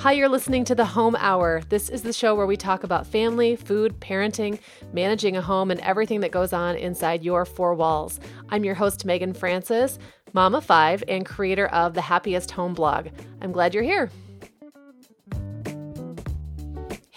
Hi, you're listening to the Home Hour. This is the show where we talk about family, food, parenting, managing a home, and everything that goes on inside your four walls. I'm your host, Meagan Francis, mama five, and creator of the Happiest Home blog. I'm glad you're here.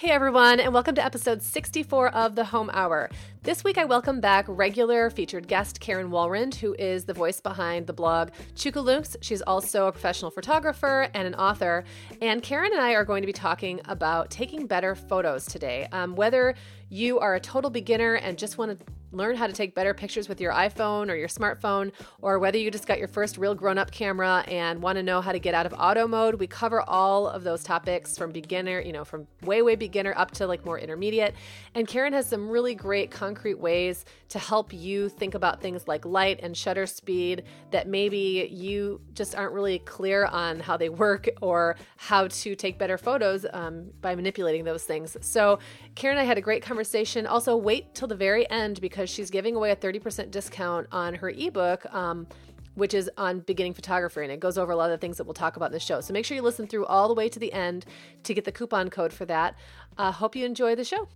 Hey everyone, and welcome to episode 64 of the Home Hour. This week I welcome back regular featured guest Karen Walrond, who is the voice behind the blog Chookooloonks. She's also a professional photographer and an author. And Karen and I are going to be talking about taking better photos today. Um, whether you are a total beginner and just want to learn how to take better pictures with your iPhone or your smartphone, or whether you just got your first real grown up camera and want to know how to get out of auto mode, we cover all of those topics from beginner, you know, from way, way beginner up to like more intermediate. And Karen has some really great concrete ways to help you think about things like light and shutter speed that maybe you just aren't really clear on how they work or how to take better photos um, by manipulating those things. So, Karen and I had a great conversation. Also, wait till the very end because she's giving away a 30% discount on her ebook. Um, which is on beginning photography, and it goes over a lot of the things that we'll talk about in the show. So make sure you listen through all the way to the end to get the coupon code for that. Uh, hope you enjoy the show.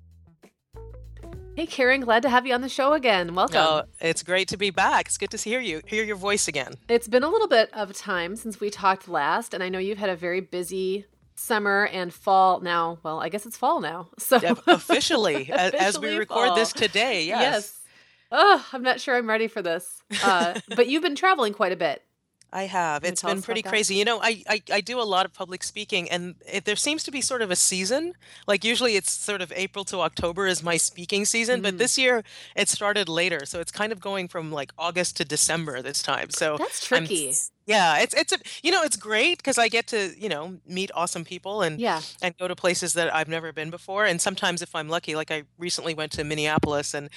Hey, Karen, glad to have you on the show again. Welcome. Oh, it's great to be back. It's good to hear you, hear your voice again. It's been a little bit of time since we talked last, and I know you've had a very busy summer and fall now. Well, I guess it's fall now. So officially, officially as we record fall. this today, yes. Yes. Oh, I'm not sure I'm ready for this. Uh, but you've been traveling quite a bit. I have. It's been pretty crazy. You know, I, I, I do a lot of public speaking, and it, there seems to be sort of a season. Like usually, it's sort of April to October is my speaking season, but mm. this year it started later, so it's kind of going from like August to December this time. So That's I'm tricky. Yeah, it's it's a you know it's great because I get to you know meet awesome people and Yeah. and go to places that I've never been before. And sometimes if I'm lucky, like I recently went to Minneapolis and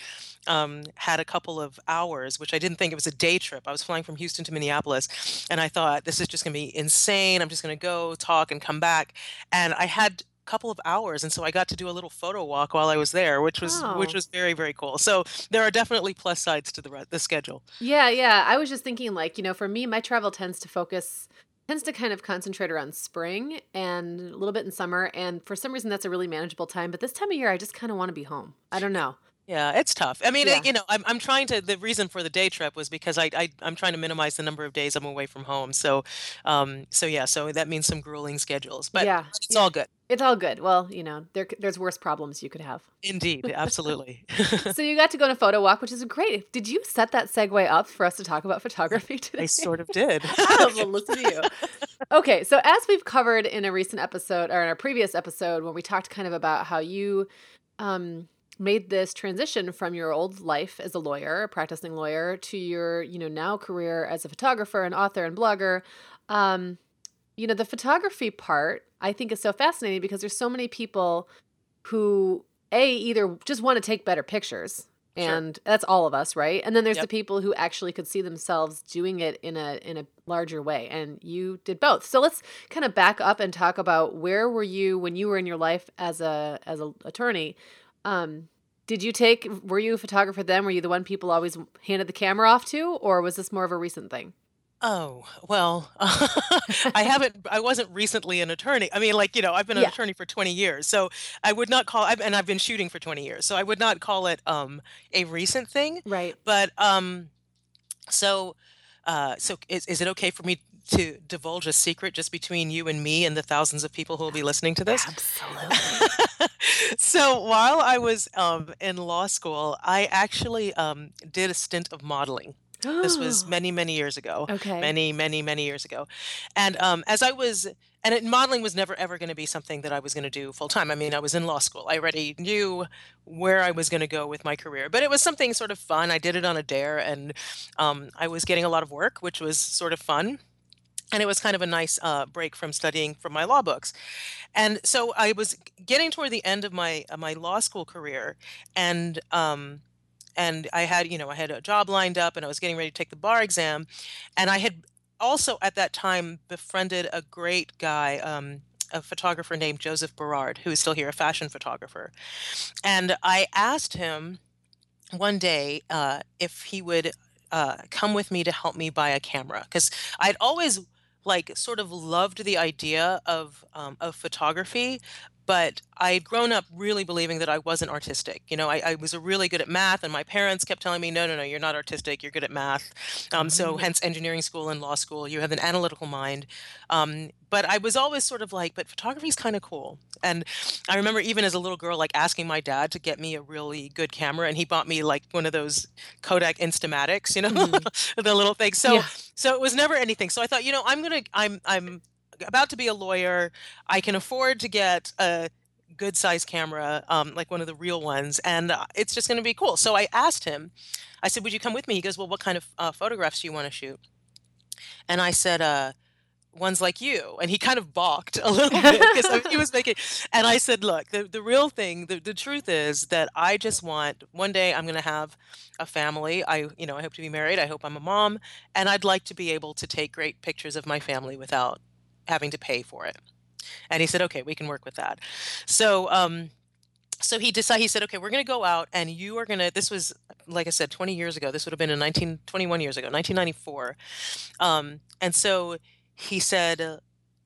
um, had a couple of hours, which I didn't think it was a day trip. I was flying from Houston to Minneapolis, and I thought this is just going to be insane. I'm just going to go talk and come back, and I had couple of hours and so i got to do a little photo walk while i was there which was oh. which was very very cool. So there are definitely plus sides to the the schedule. Yeah yeah i was just thinking like you know for me my travel tends to focus tends to kind of concentrate around spring and a little bit in summer and for some reason that's a really manageable time but this time of year i just kind of want to be home. I don't know yeah, it's tough. I mean, Yeah. you know, I'm I'm trying to. The reason for the day trip was because I, I I'm trying to minimize the number of days I'm away from home. So, um, so yeah, so that means some grueling schedules, but Yeah. it's Yeah. all good. It's all good. Well, you know, there there's worse problems you could have. Indeed, absolutely. So you got to go on a photo walk, which is great. Did you set that segue up for us to talk about photography today? I sort of did. Oh, well, listen to you. Okay, so as we've covered in a recent episode or in our previous episode when we talked kind of about how you um made this transition from your old life as a lawyer, a practicing lawyer, to your, you know, now career as a photographer and author and blogger. Um, you know, the photography part I think is so fascinating because there's so many people who a either just want to take better pictures and sure. that's all of us right and then there's yep. the people who actually could see themselves doing it in a in a larger way and you did both so let's kind of back up and talk about where were you when you were in your life as a as an attorney um, did you take? Were you a photographer then? Were you the one people always handed the camera off to, or was this more of a recent thing? Oh, well, I haven't, I wasn't recently an attorney. I mean, like, you know, I've been an Yeah. attorney for 20 years. So I would not call, I and I've been shooting for 20 years. So I would not call it um, a recent thing. Right. But um, so, uh, so is, is it okay for me to divulge a secret just between you and me and the thousands of people who will be listening to this? Absolutely. so while I was um, in law school, I actually um, did a stint of modeling. This was many, many years ago. Okay. Many, many, many years ago. And um, as I was, and it, modeling was never ever going to be something that I was going to do full time. I mean, I was in law school. I already knew where I was going to go with my career, but it was something sort of fun. I did it on a dare, and um, I was getting a lot of work, which was sort of fun and it was kind of a nice uh, break from studying from my law books. And so i was getting toward the end of my uh, my law school career and um, and i had you know i had a job lined up and i was getting ready to take the bar exam and i had also at that time befriended a great guy um, a photographer named joseph berard who is still here a fashion photographer. And i asked him one day uh, if he would uh, come with me to help me buy a camera because I'd always like sort of loved the idea of um, of photography, but I had grown up really believing that I wasn't artistic. You know, I, I was really good at math, and my parents kept telling me, "No, no, no, you're not artistic. You're good at math." Um, so, Oh. hence engineering school and law school. You have an analytical mind. Um, but I was always sort of like, "But photography is kind of cool." And I remember even as a little girl, like asking my dad to get me a really good camera, and he bought me like one of those Kodak Instamatics, you know, Mhm. the little thing. So, Yeah. so it was never anything. So I thought, you know, I'm gonna, I'm, I'm about to be a lawyer. I can afford to get a good size camera, um, like one of the real ones, and uh, it's just going to be cool. So I asked him, I said, Would you come with me? He goes, Well, what kind of uh, photographs do you want to shoot? And I said, uh, Ones like you. And he kind of balked a little bit because he was making, and I said, Look, the, the real thing, the, the truth is that I just want one day I'm going to have a family. I, you know, I hope to be married. I hope I'm a mom, and I'd like to be able to take great pictures of my family without having to pay for it. And he said, "Okay, we can work with that." So, um, so he decided. He said, "Okay, we're going to go out, and you are going to." This was, like I said, 20 years ago. This would have been in 19, 21 years ago, 1994. Um, and so he said, uh,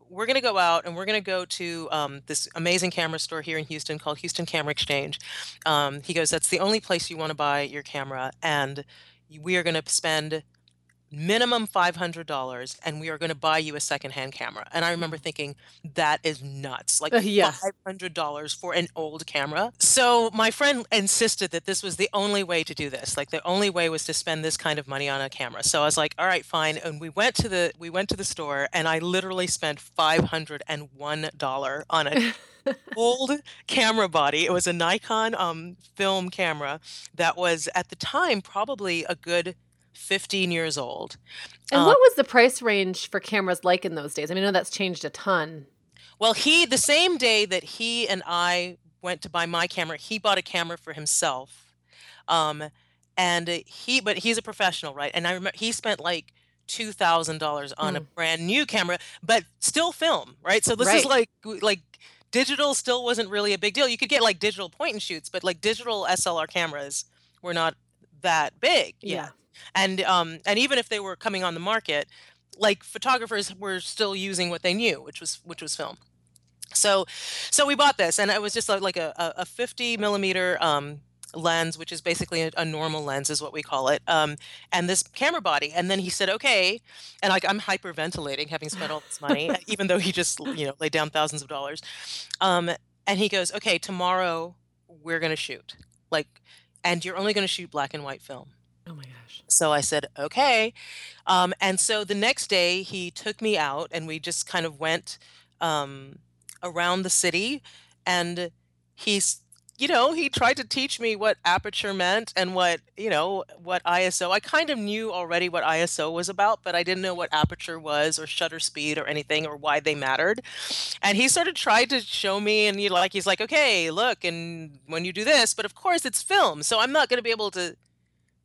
"We're going to go out, and we're going to go to um, this amazing camera store here in Houston called Houston Camera Exchange." Um, he goes, "That's the only place you want to buy your camera, and we are going to spend." Minimum $500 and we are going to buy you a secondhand camera. And I remember Mm. thinking that is nuts. Like Uh, yeah. $500 for an old camera. So my friend insisted that this was the only way to do this. Like the only way was to spend this kind of money on a camera. So I was like, "All right, fine." And we went to the we went to the store and I literally spent $501 on a old camera body. It was a Nikon um, film camera that was at the time probably a good 15 years old. And Um, what was the price range for cameras like in those days? I mean, I know that's changed a ton. well, he, the same day that he and I went to buy my camera, he bought a camera for himself. Um, and he, but he's a professional, right? And I remember he spent like $2,000 on a Mm. brand new camera, but still film, right? So this is like, like, digital still wasn't really a big deal. You could get like digital point and shoots, but like digital SLR cameras were not that big yet. And um and even if they were coming on the market like photographers were still using what they knew which was which was film. So so we bought this and it was just like, a, a a 50 millimeter um lens which is basically a, a normal lens is what we call it um and this camera body. And then he said okay and like i'm hyperventilating having spent all this money even though he just you know laid down thousands of dollars. Um and he goes okay tomorrow we're going to shoot. Like and you're only going to shoot black and white film Oh my gosh. so I said, okay. Um, and so the next day he took me out and we just kind of went um, around the city and he's, you know, he tried to teach me what aperture meant and what, you know, what ISO. I kind of knew already what ISO was about, but I didn't know what aperture was or shutter speed or anything or why they mattered. And he sort of tried to show me and you like, he's like, okay, look, and when you do this, but of course it's film. So I'm not going to be able to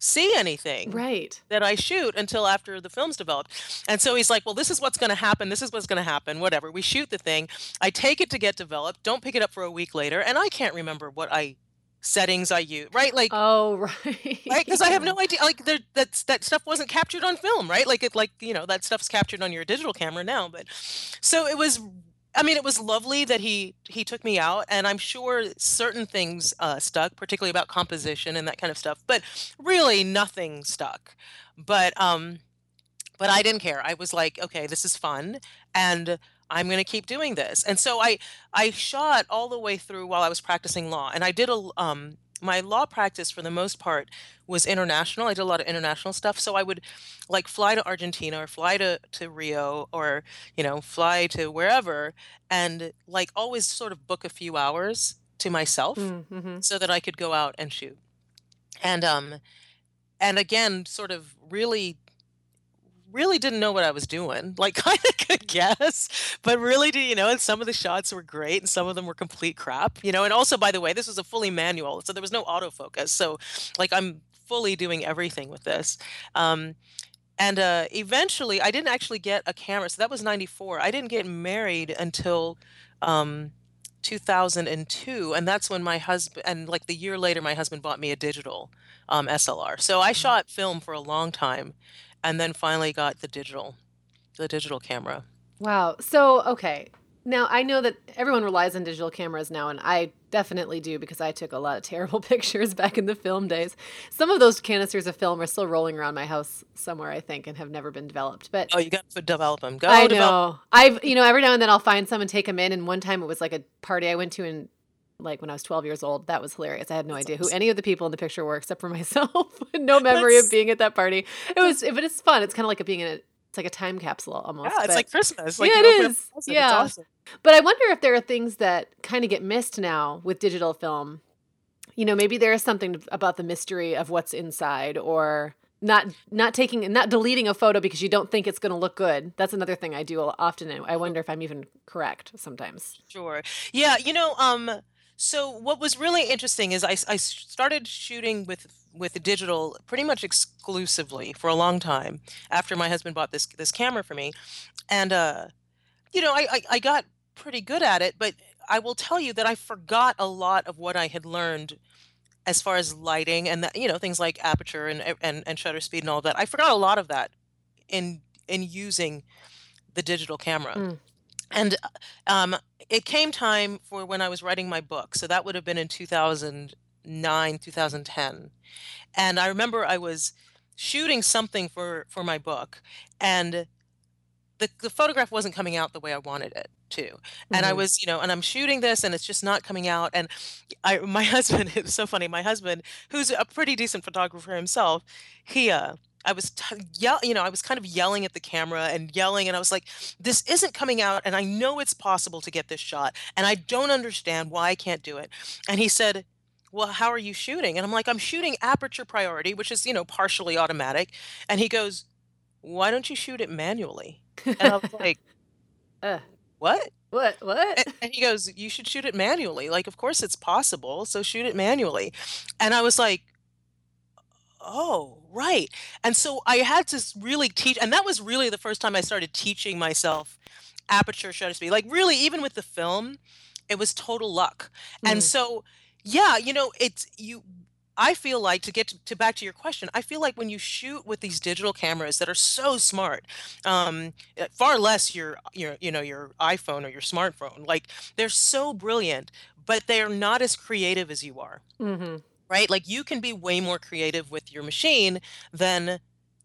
see anything Right. that I shoot until after the film's developed. And so he's like, well, this is what's going to happen. This is what's going to happen. Whatever. We shoot the thing. I take it to get developed. Don't pick it up for a week later. And I can't remember what I settings I use. Right. Like, Oh, right. right. Because I have no idea. Like there, that's, that stuff wasn't captured on film. Right. Like it, like, you know, that stuff's captured on your digital camera now. But so it was, I mean, it was lovely that he, he took me out and I'm sure certain things uh, stuck, particularly about composition and that kind of stuff, but really nothing stuck. But, um, but I didn't care. I was like, okay, this is fun and I'm going to keep doing this. And so I I shot all the way through while I was practicing law. And I did a um my law practice for the most part was international. I did a lot of international stuff. So I would like fly to Argentina or fly to to Rio or, you know, fly to wherever and like always sort of book a few hours to myself Mm-hmm. so that I could go out and shoot. And um and again sort of really really didn't know what I was doing. Like kind of could guess, but really do you know, and some of the shots were great and some of them were complete crap, you know. And also by the way, this was a fully manual, so there was no autofocus. So like I'm fully doing everything with this. Um and uh eventually I didn't actually get a camera. So that was 94. I didn't get married until um 2002 and that's when my husband and like the year later my husband bought me a digital um, SLR. So I shot film for a long time and then finally got the digital. the digital camera. Wow. So, okay. Now, I know that everyone relies on digital cameras now, and I definitely do because I took a lot of terrible pictures back in the film days. Some of those canisters of film are still rolling around my house somewhere, I think, and have never been developed. But oh, you got to develop them. Go I develop- know. I've you know every now and then I'll find some and take them in. And one time it was like a party I went to in like when I was 12 years old. That was hilarious. I had no That's idea who any of the people in the picture were except for myself. no memory That's- of being at that party. It was, but it's fun. It's kind of like a being in a. It's like a time capsule almost. Yeah, it's but- like Christmas. Like Yeah, it is. Yeah. It's awesome. But I wonder if there are things that kind of get missed now with digital film. You know, maybe there is something about the mystery of what's inside or not not taking not deleting a photo because you don't think it's going to look good. That's another thing I do often and I wonder if I'm even correct sometimes. Sure. Yeah, you know, um, so what was really interesting is I started shooting with with digital pretty much exclusively for a long time after my husband bought this this camera for me, and uh, you know, I, I I got pretty good at it, but I will tell you that I forgot a lot of what I had learned as far as lighting and that, you know, things like aperture and and and shutter speed and all that. I forgot a lot of that in in using the digital camera. Mm. And um, it came time for when I was writing my book. So that would have been in 2009, 2010. And I remember I was shooting something for for my book and the the photograph wasn't coming out the way I wanted it to. And I Mhm. was, you know, and I'm shooting this and it's just not coming out and I my husband it was so funny. My husband, who's a pretty decent photographer himself, he uh I was t- yell, you know, I was kind of yelling at the camera and yelling, and I was like, "This isn't coming out, and I know it's possible to get this shot, and I don't understand why I can't do it." And he said, "Well, how are you shooting?" And I'm like, "I'm shooting aperture priority, which is, you know, partially automatic." And he goes, "Why don't you shoot it manually?" And I was like, Uh, "What?" what what? A- And he goes, "You should shoot it manually. Like, of course it's possible, so shoot it manually." And I was like, "Oh, right." And so I had to really teach, and that was really the first time I started teaching myself aperture shutter speed. Like, really, even with the film, it was total luck. And Mm. so, yeah, you know, it's you. I feel like to get to, to back to your question, I feel like when you shoot with these digital cameras that are so smart, um, uh, far less your your you know your iPhone or your smartphone, like they're so brilliant, but they're not as creative as you are, hmm right? Like you can be way more creative with your machine than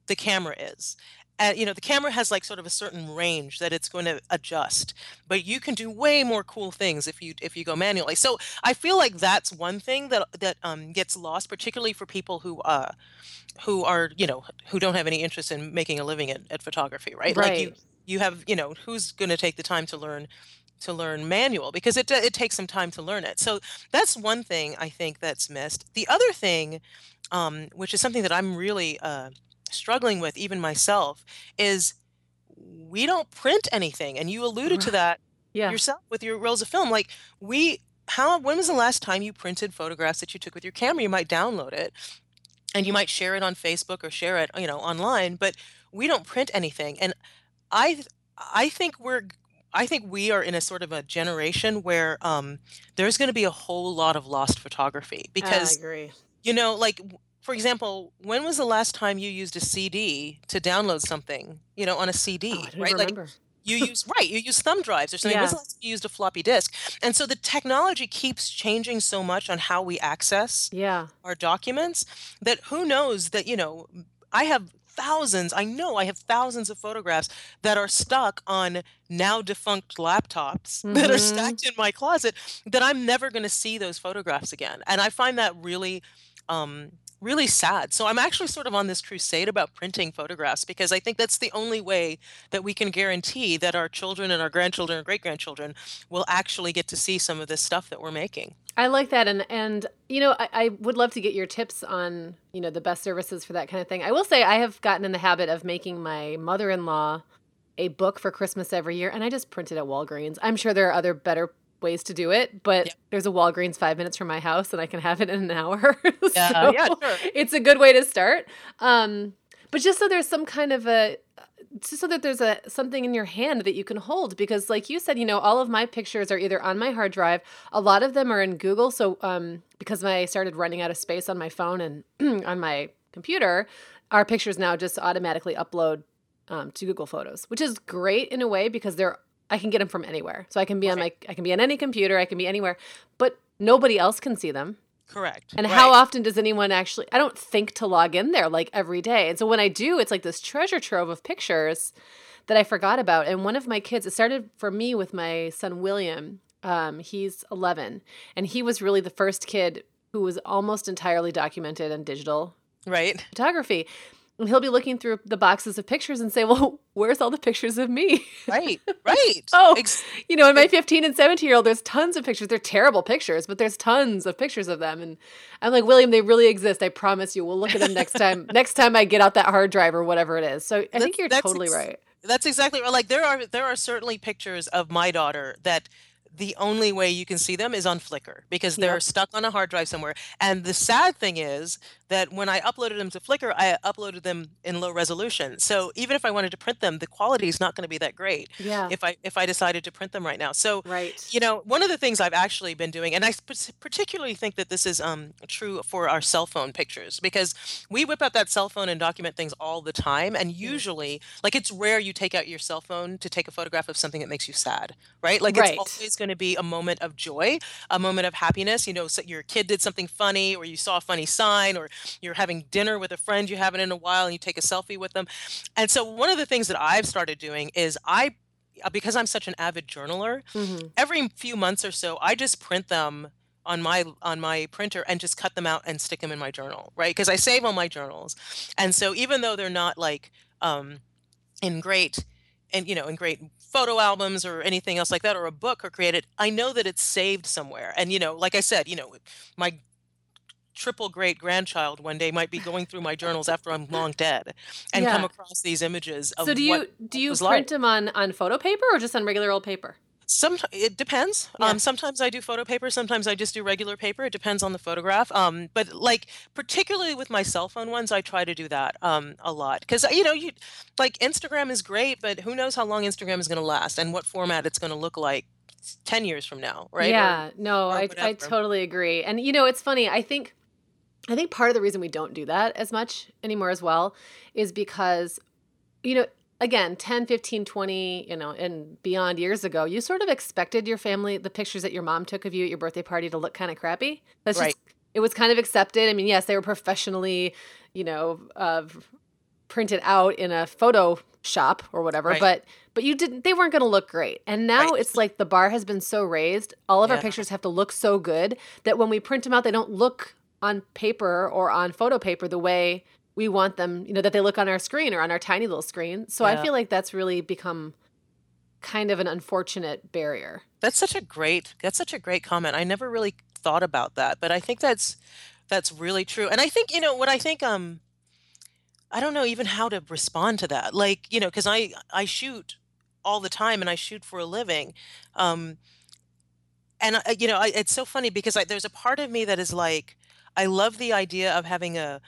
the camera is. And you know, the camera has like sort of a certain range that it's going to adjust, but you can do way more cool things if you if you go manually. So I feel like that's one thing that that um, gets lost, particularly for people who uh, who are you know who don't have any interest in making a living at, at photography, right? right? Like you you have you know who's going to take the time to learn to learn manual because it it takes some time to learn it. So that's one thing I think that's missed. The other thing, um, which is something that I'm really uh, struggling with even myself, is we don't print anything, and you alluded to that Yeah. yourself with your rolls of film. Like we, how when was the last time you printed photographs that you took with your camera? You might download it and you might share it on Facebook or share it, you know, online, but we don't print anything. And I I think we're I think we are in a sort of a generation where um, there's going to be a whole lot of lost photography I because agree. you know, like for example, when was the last time you used a CD to download something? You know, on a Oh, I CD, don't right? even Like you use right, you use thumb drives or something. When's Yeah. the last time you used a floppy disk? And so the technology keeps changing so much on how we access Yeah. our documents that who knows that, you know, I have thousands, I know I have thousands of photographs that are stuck on now defunct laptops that are hmm stacked in my closet that I'm never going to see those photographs again. And I find that really um really sad. So I'm actually sort of on this crusade about printing photographs because I think that's the only way that we can guarantee that our children and our grandchildren and great grandchildren will actually get to see some of this stuff that we're making. I like that, and and you know, I, I would love to get your tips on you know the best services for that kind of thing. I will say I have gotten in the habit of making my mother-in-law a book for Christmas every year, and I just print it at Walgreens. I'm sure there are other better ways to do it, but Yeah. there's a Walgreens five minutes from my house, and I can have it in an hour. Yeah, so yeah, sure. it's a good way to start. Um, but just so there's some kind of a just so that there's a something in your hand that you can hold because like you said you know all of my pictures are either on my hard drive a lot of them are in google so um because i started running out of space on my phone and on my computer our pictures now just automatically upload um, to Google Photos, which is great in a way because they're I can get them from anywhere. So I can be on my I can be on any computer, I can be anywhere, but nobody else can see them. Correct. And Right. how often does anyone actually I don't think to log in there like every day. And so when I do, it's like this treasure trove of pictures that I forgot about. And one of my kids, it started for me with my son William. Um, he's 11, and he was really the first kid who was almost entirely documented in digital Right. photography. And he'll be looking through the boxes of pictures and say, Well, where's all the pictures of me? Right. Right. Oh. Ex- you know, in my 15 and 17 year old, there's tons of pictures. They're terrible pictures, but there's tons of pictures of them. And I'm like, William, they really exist. I promise you. We'll look at them next time. next time I get out that hard drive or whatever it is. So I think you're that's totally ex- right. That's exactly right. Like there are there are certainly pictures of my daughter that the only way you can see them is on Flickr because they're Yep. stuck on a hard drive somewhere. And the sad thing is that when I uploaded them to Flickr, I uploaded them in low resolution. So even if I wanted to print them, the quality is not going to be that great Yeah. if I if I decided to print them right now. So right. you know, one of the things I've actually been doing, and I sp- particularly think that this is um, true for our cell phone pictures, because we whip out that cell phone and document things all the time. And usually, like, it's rare you take out your cell phone to take a photograph of something that makes you sad, right? Like, Right. it's always going to be a moment of joy, a moment of happiness. You know, so your kid did something funny, or you saw a funny sign, or you're having dinner with a friend you haven't in a while and you take a selfie with them. And so, one of the things that I've started doing is I, uh, because I'm such an avid journaler, Mhm. every few months or so i just print them on my on my printer and just cut them out and stick them in my journal right because i save all my journals and so even though they're not like um in great and you know in great photo albums or anything else like that or a book or created i know that it's saved somewhere and you know like i said you know my triple great grandchild one day might be going through my journals after i'm long dead and come across these images of So do you do you print like. them on on photo paper or just on regular old paper? Some it depends. Yeah. Um, sometimes I do photo paper. Sometimes I just do regular paper. It depends on the photograph. Um, but like particularly with my cell phone ones, I try to do that um, a lot because you know you like Instagram is great, but who knows how long Instagram is going to last and what format it's going to look like ten years from now, right? Or- Yeah, no, or I, I totally agree. And you know, it's funny. I think I think part of the reason we don't do that as much anymore as well is because you know, again, 10, 15, 20, you know, and beyond years ago, you sort of expected your family the pictures that your mom took of you at your birthday party to look kind of crappy. That's Right. just it was kind of accepted. I mean, yes, they were professionally, you know, uh, printed out in a photo shop or whatever, Right. but but you didn't they weren't going to look great. And now Right. it's like the bar has been so raised, all of our pictures have to look so good that when we print them out they don't look on paper or on photo paper the way we want them, you know, that they look on our screen or on our tiny little screen. So I feel like that's really become kind of an unfortunate barrier. That's such a great that's such a great comment. I never really thought about that, but I think that's that's really true. And I think, you know, what I think um I don't know even how to respond to that. Like, you know, cuz I I shoot all the time and I shoot for a living. Um and I, you know, I, it's so funny because I, there's a part of me that is like I love the idea of having a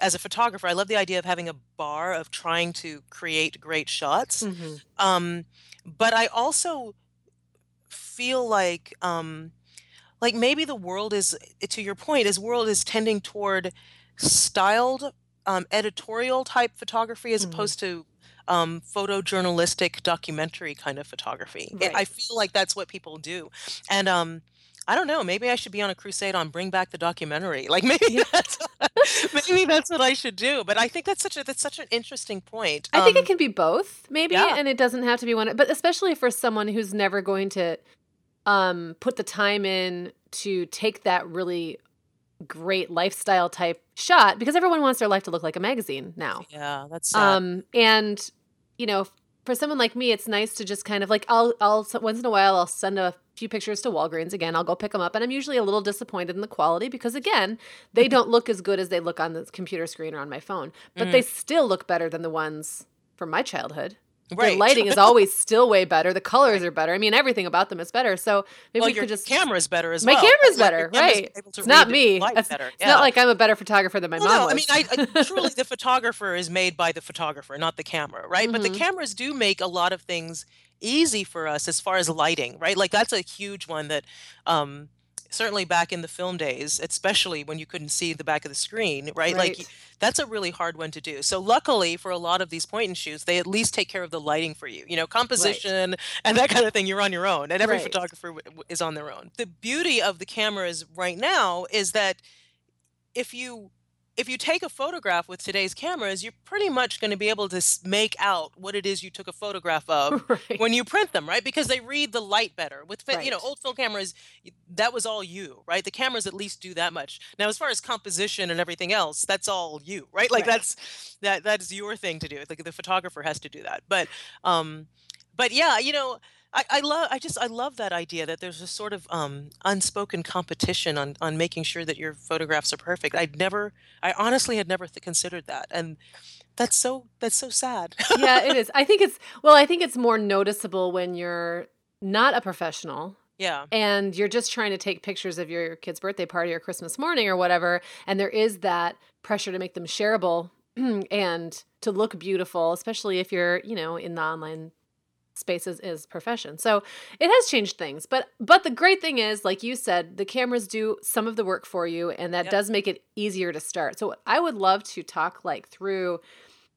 as a photographer, I love the idea of having a bar of trying to create great shots. Um, but I also feel like um, like maybe the world is to your point, is world is tending toward styled um, editorial type photography as Mhm. opposed to um, photojournalistic documentary kind of photography. I- I feel like that's what people do, and um, I don't know. Maybe I should be on a crusade on bring back the documentary. Like maybe Yeah. that's maybe that's what I should do. But I think that's such a that's such an interesting point. I think Um, it can be both, maybe, yeah. and it doesn't have to be one. But especially for someone who's never going to um, put the time in to take that really great lifestyle type shot, because everyone wants their life to look like a magazine now. yeah, that's sad. Um, and you know, for someone like me, it's nice to just kind of like I'll I'll once in a while I'll send a few pictures to Walgreens again. I'll go pick them up, and I'm usually a little disappointed in the quality because again, they mm-hmm. don't look as good as they look on the computer screen or on my phone, but they mm. still look better than the ones from my childhood. The lighting is always still way better. The colors are better. I mean, everything about them is better. So maybe well, we could just camera's better as my well. camera's? Like, better, right? It's not me. It's, better. it's Yeah. not like I'm a better photographer than my Well, mom no, was. I mean, I, I truly the photographer is made by the photographer, not the camera, right? But the Mhm. cameras do make a lot of things easy for us as far as lighting, right? Like that's a huge one that um certainly back in the film days, especially when you couldn't see the back of the screen, right? Like that's a really hard one to do. So luckily for a lot of these point and shoots, they at least take care of the lighting for you. You know, Right. composition and that kind of thing, you're on your own, and every Right. photographer w- is on their own. The beauty of the cameras right now is that if you if you take a photograph with today's cameras, you're pretty much going to be able to make out what it is you took a photograph of Right. when you print them, right? Because they read the light better. With fi- you know old film cameras, that was all you, right? The cameras at least do that much. Now, as far as composition and everything else, that's all you, right? Like Right. that's that that is your thing to do. Like the photographer has to do that. But um, but yeah, you know. I, I love I just I love that idea that there's a sort of um, unspoken competition on on making sure that your photographs are perfect. I'd never I honestly had never th- considered that, and that's so that's so sad. Yeah, it is. I think it's well, I think it's more noticeable when you're not a professional yeah, and you're just trying to take pictures of your kid's birthday party or Christmas morning or whatever, and there is that pressure to make them shareable and to look beautiful, especially if you're, you know, in the online spaces is profession. So it has changed things. But but the great thing is, like you said, the cameras do some of the work for you and that Yep. does make it easier to start. So I would love to talk like through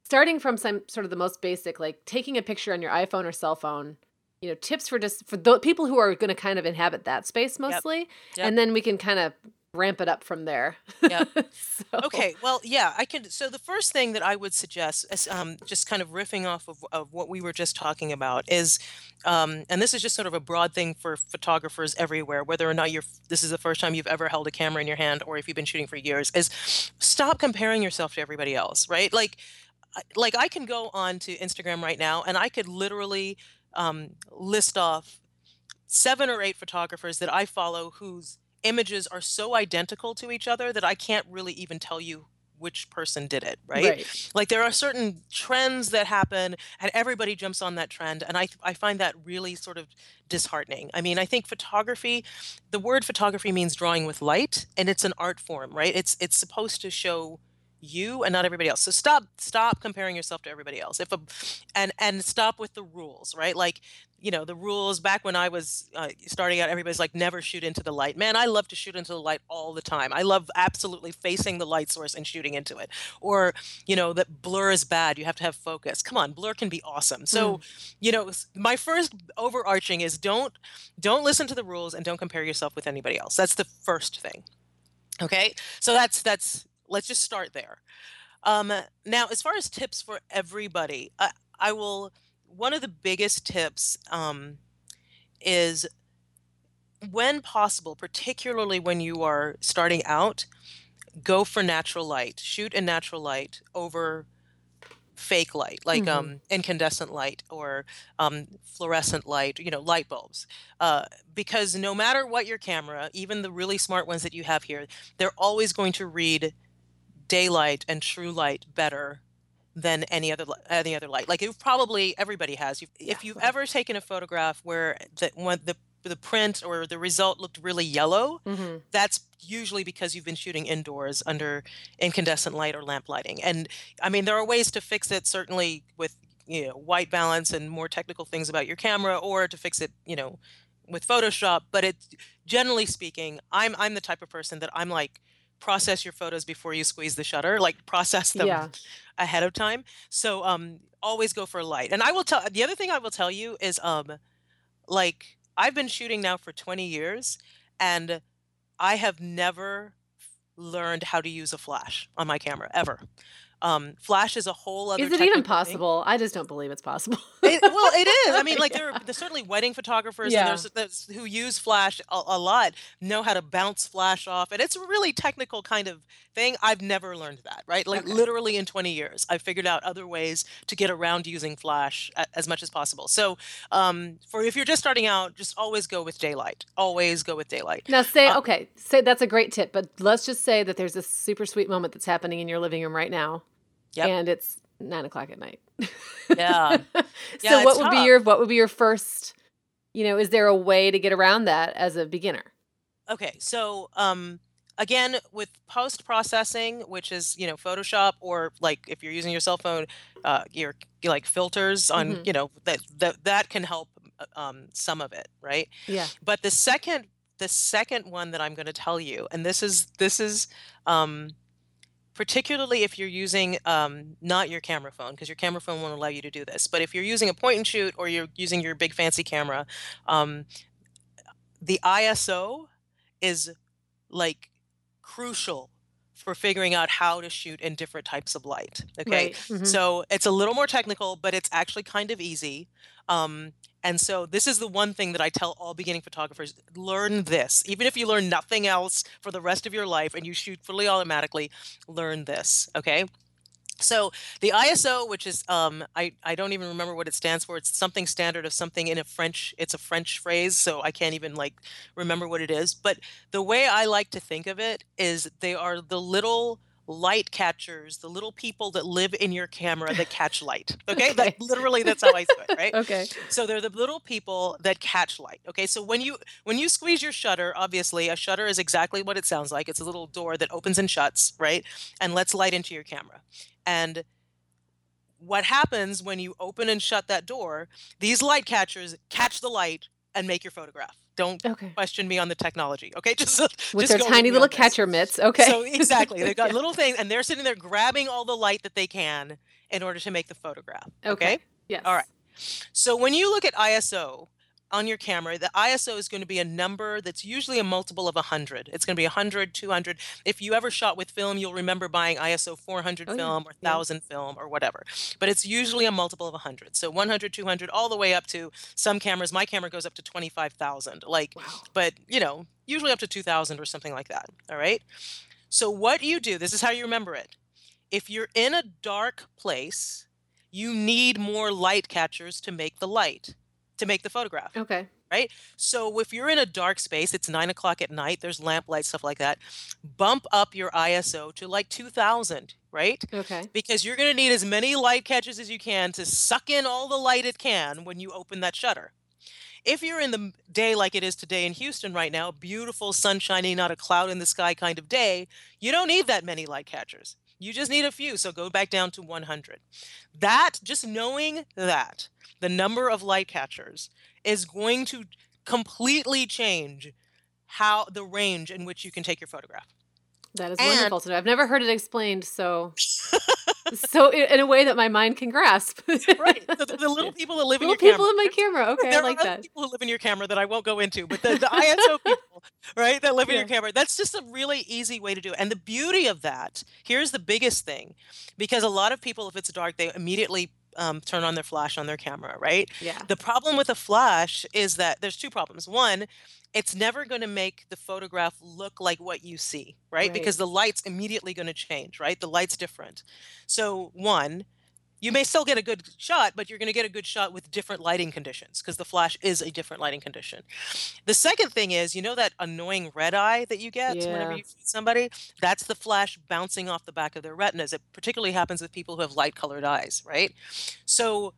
starting from some sort of the most basic, like taking a picture on your iPhone or cell phone. You know, tips for just for the people who are going to kind of inhabit that space mostly, Yep. and then we can kind of ramp it up from there. Yep. so, Okay, well, yeah, I can. So the first thing that I would suggest, is, um, just kind of riffing off of, of what we were just talking about, is, um, and this is just sort of a broad thing for photographers everywhere, whether or not you're this is the first time you've ever held a camera in your hand, or if you've been shooting for years, is stop comparing yourself to everybody else, right? Like, I- like I can go on to Instagram right now, and I could literally um, list off seven or eight photographers that I follow whose images are so identical to each other that I can't really even tell you which person did it, right? right. Like there are certain trends that happen and everybody jumps on that trend and I I find that really sort of disheartening. I mean, I think photography the word photography means drawing with light and it's an art form, right? It's it's supposed to show you and not everybody else. So stop stop comparing yourself to everybody else. If a and and stop with the rules, right? Like you know the rules back when i was uh, starting out everybody's like never shoot into the light man i love to shoot into the light all the time i love absolutely facing the light source and shooting into it or you know that blur is bad you have to have focus come on blur can be awesome so Mm. you know my first overarching is don't don't listen to the rules and don't compare yourself with anybody else that's the first thing okay so that's that's let's just start there um, now, as far as tips for everybody, I, I will. One of the biggest tips um, is when possible, particularly when you are starting out, go for natural light. Shoot in natural light over fake light, like Mhm. um, incandescent light or um, fluorescent light, you know, light bulbs. Uh, because no matter what your camera, even the really smart ones that you have here, they're always going to read daylight and true light better than any other any other light. Like you've probably everybody has. You've, Yeah, if you've ever taken a photograph where the one the the print or the result looked really yellow, hmm that's usually because you've been shooting indoors under incandescent light or lamp lighting. And I mean, there are ways to fix it, certainly with you know white balance and more technical things about your camera, or to fix it, you know, with Photoshop. But it, generally speaking, I'm I'm the type of person that I'm like process your photos before you squeeze the shutter, like process them Yeah. ahead of time. So um, always go for light. And I will tell the other thing I will tell you is um, like I've been shooting now for 20 years, and I have never learned how to use a flash on my camera ever. Um, flash is a whole other thing. Is it even technical thing. possible? I just don't believe it's possible. It, well, it is. I mean, like Yeah. there are there's certainly wedding photographers, and Yeah. there's, there's who use flash a, a lot, know how to bounce flash off, and it's a really technical kind of thing. I've never learned that, right? Like Okay. literally in 20 years, I figured out other ways to get around using flash a, as much as possible. So, um, for if you're just starting out, just always go with daylight. Always go with daylight. Now say Uh, okay, say that's a great tip, but let's just say that there's this super sweet moment that's happening in your living room right now, Yep. and it's nine o'clock at night. Yeah. so Yeah, what would be your what would be your first? You know, is there a way to get around that as a beginner? Okay, so um, again, with post processing, which is you know Photoshop, or like if you're using your cell phone, uh, your, like filters on Mhm. you know that that that can help uh, um, some of it, right? Yeah. But the second the second one that I'm going to tell you, and this is this is um, particularly if you're using um, not your camera phone, because your camera phone won't allow you to do this. But if you're using a point and shoot or you're using your big fancy camera, um, the ISO is like crucial for figuring out how to shoot in different types of light. Okay. Right. hmm So it's a little more technical, but it's actually kind of easy. Um, and so this is the one thing that I tell all beginning photographers learn this. Even if you learn nothing else for the rest of your life and you shoot fully automatically, learn this. Okay. So the ISO, which is um, I I don't even remember what it stands for. It's something standard of something in a French. It's a French phrase, so I can't even like remember what it is. But the way I like to think of it is they are the little light catchers, the little people that live in your camera that catch light. Okay, Okay. that literally that's how I do it. Right. Okay. So they're the little people that catch light. Okay, so when you when you squeeze your shutter, obviously a shutter is exactly what it sounds like. It's a little door that opens and shuts, right? And lets light into your camera. And what happens when you open and shut that door, these light catchers catch the light and make your photograph. Don't Okay. question me on the technology. Okay, just With just their tiny little catcher mitts. Okay. So exactly, they've got Yeah. little things, and they're sitting there grabbing all the light that they can in order to make the photograph. Okay. okay? Yes. All right. So when you look at ISO on your camera, the ISO is going to be a number that's usually a multiple of 100. It's going to be 100, 200. If you ever shot with film, you'll remember buying ISO 400 Oh, yeah. film or Yeah. 1000 film or whatever. But it's usually a multiple of 100. So 100, 200, all the way up to some cameras. My camera goes up to 25,000. Like, Wow. but you know, usually up to 2000 or something like that. All right. So what you do, this is how you remember it. If you're in a dark place, you need more light catchers to make the light, to make the photograph. Okay. Right? So if you're in a dark space, it's nine o'clock at night, there's lamplight, stuff like that, bump up your ISO to like 2000, right? Okay. Because you're going to need as many light catchers as you can to suck in all the light it can when you open that shutter. If you're in the day like it is today in Houston right now, beautiful, sunshiny, not a cloud in the sky kind of day, you don't need that many light catchers. You just need a few, so go back down to 100. That, just knowing that, the number of light catchers is going to completely change how the range in which you can take your photograph. That is And- wonderful to know. I've never heard it explained so so i- in a way that my mind can grasp. Right. So the, the little people that live in Little your people camera. in my camera. Okay, I there like are other that. people who live in your camera that I won't go into, but the, the ISO people, right, that live in your camera, that's just a really easy way to do it. And the beauty of that, here's the biggest thing, because a lot of people, if it's dark, they immediately um, turn on their flash on their camera, right? Yeah. The problem with a flash is that there's two problems. One, it's never going to make the photograph look like what you see, right? Right. Because the light's immediately going to change, right? The light's different. So, one, you may still get a good shot, but you're going to get a good shot with different lighting conditions because the flash is a different lighting condition. The second thing is, you know that annoying red eye that you get whenever you shoot somebody? That's the flash bouncing off the back of their retinas. It particularly happens with people who have light colored eyes, right? So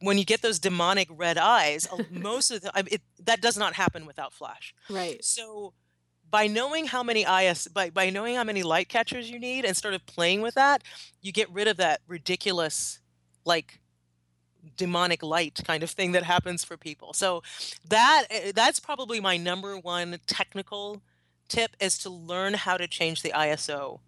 when you get those demonic red eyes, most of the I- it, that does not happen without flash. Right. So by knowing how many IS by, by knowing how many light catchers you need and sort of playing with that, you get rid of that ridiculous like demonic light kind of thing that happens for people. So that eh, that's probably my number one technical tip is to learn how to change the ISO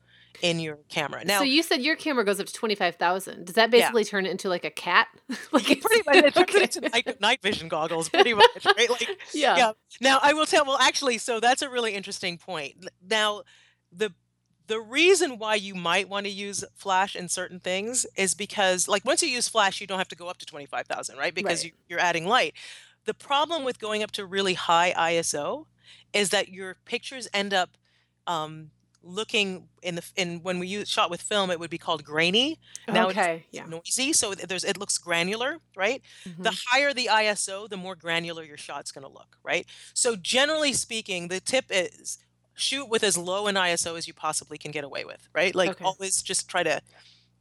in your camera. Now so you said your camera goes up to twenty five thousand. Does that Yeah. basically turn it into like a cat? like it's- pretty much it turns okay. into night, night vision goggles pretty much, right? Like yeah. yeah. Now I will tell. Well, actually, so that's a really interesting point. Now, the the reason why you might want to use flash in certain things is because, like, once you use flash, you don't have to go up to twenty five thousand, right? Because Right. you, you're adding light. The problem with going up to really high ISO is that your pictures end up um, looking in the in when we use shot with film, it would be called grainy. Now it's okay. Yeah. noisy, so there's it looks granular, right? the Mhm. higher the ISO, the more granular your shot's going to look, right? So generally speaking, the tip is shoot with as low an ISO as you possibly can get away with, right? Like Okay. always just try to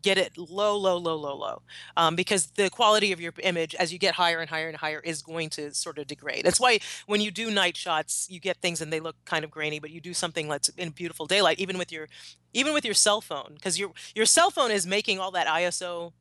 get it low, low, low, low, low, um, because the quality of your image as you get higher and higher and higher is going to sort of degrade. That's why when you do night shots, you get things and they look kind of grainy, but you do something that's in beautiful daylight, even with your even with your cell phone, because your your cell phone is making all that ISO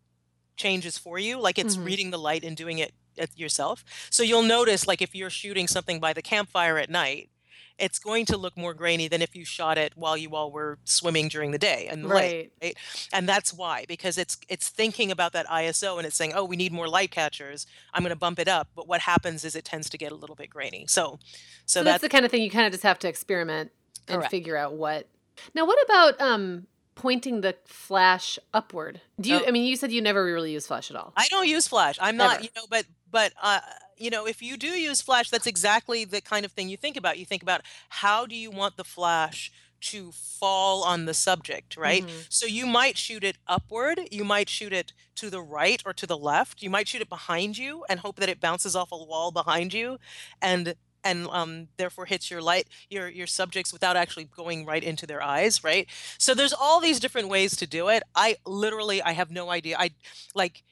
changes for you like it's Mhm. reading the light and doing it at yourself so you'll notice like if you're shooting something by the campfire at night it's going to look more grainy than if you shot it while you all were swimming during the day and the lake, Right. right? And that's why, because it's it's thinking about that ISO and it's saying, oh, we need more light catchers. I'm going to bump it up. But what happens is it tends to get a little bit grainy. So, so So that's that's the kind of thing you kind of just have to experiment and correct. figure out what. Now, what about um pointing the flash upward? Do you? Oh. I mean, you said you never really use flash at all. I don't use Flash. I'm not, Ever. you know, but but uh, you know, if you do use Flash, that's exactly the kind of thing you think about. You think about how do you want the flash to fall on the subject, right? Mhm. So you might shoot it upward, you might shoot it to the right or to the left, you might shoot it behind you and hope that it bounces off a wall behind you and and um, therefore hits your light your your subjects without actually going right into their eyes right so there's all these different ways to do it i literally i have no idea i like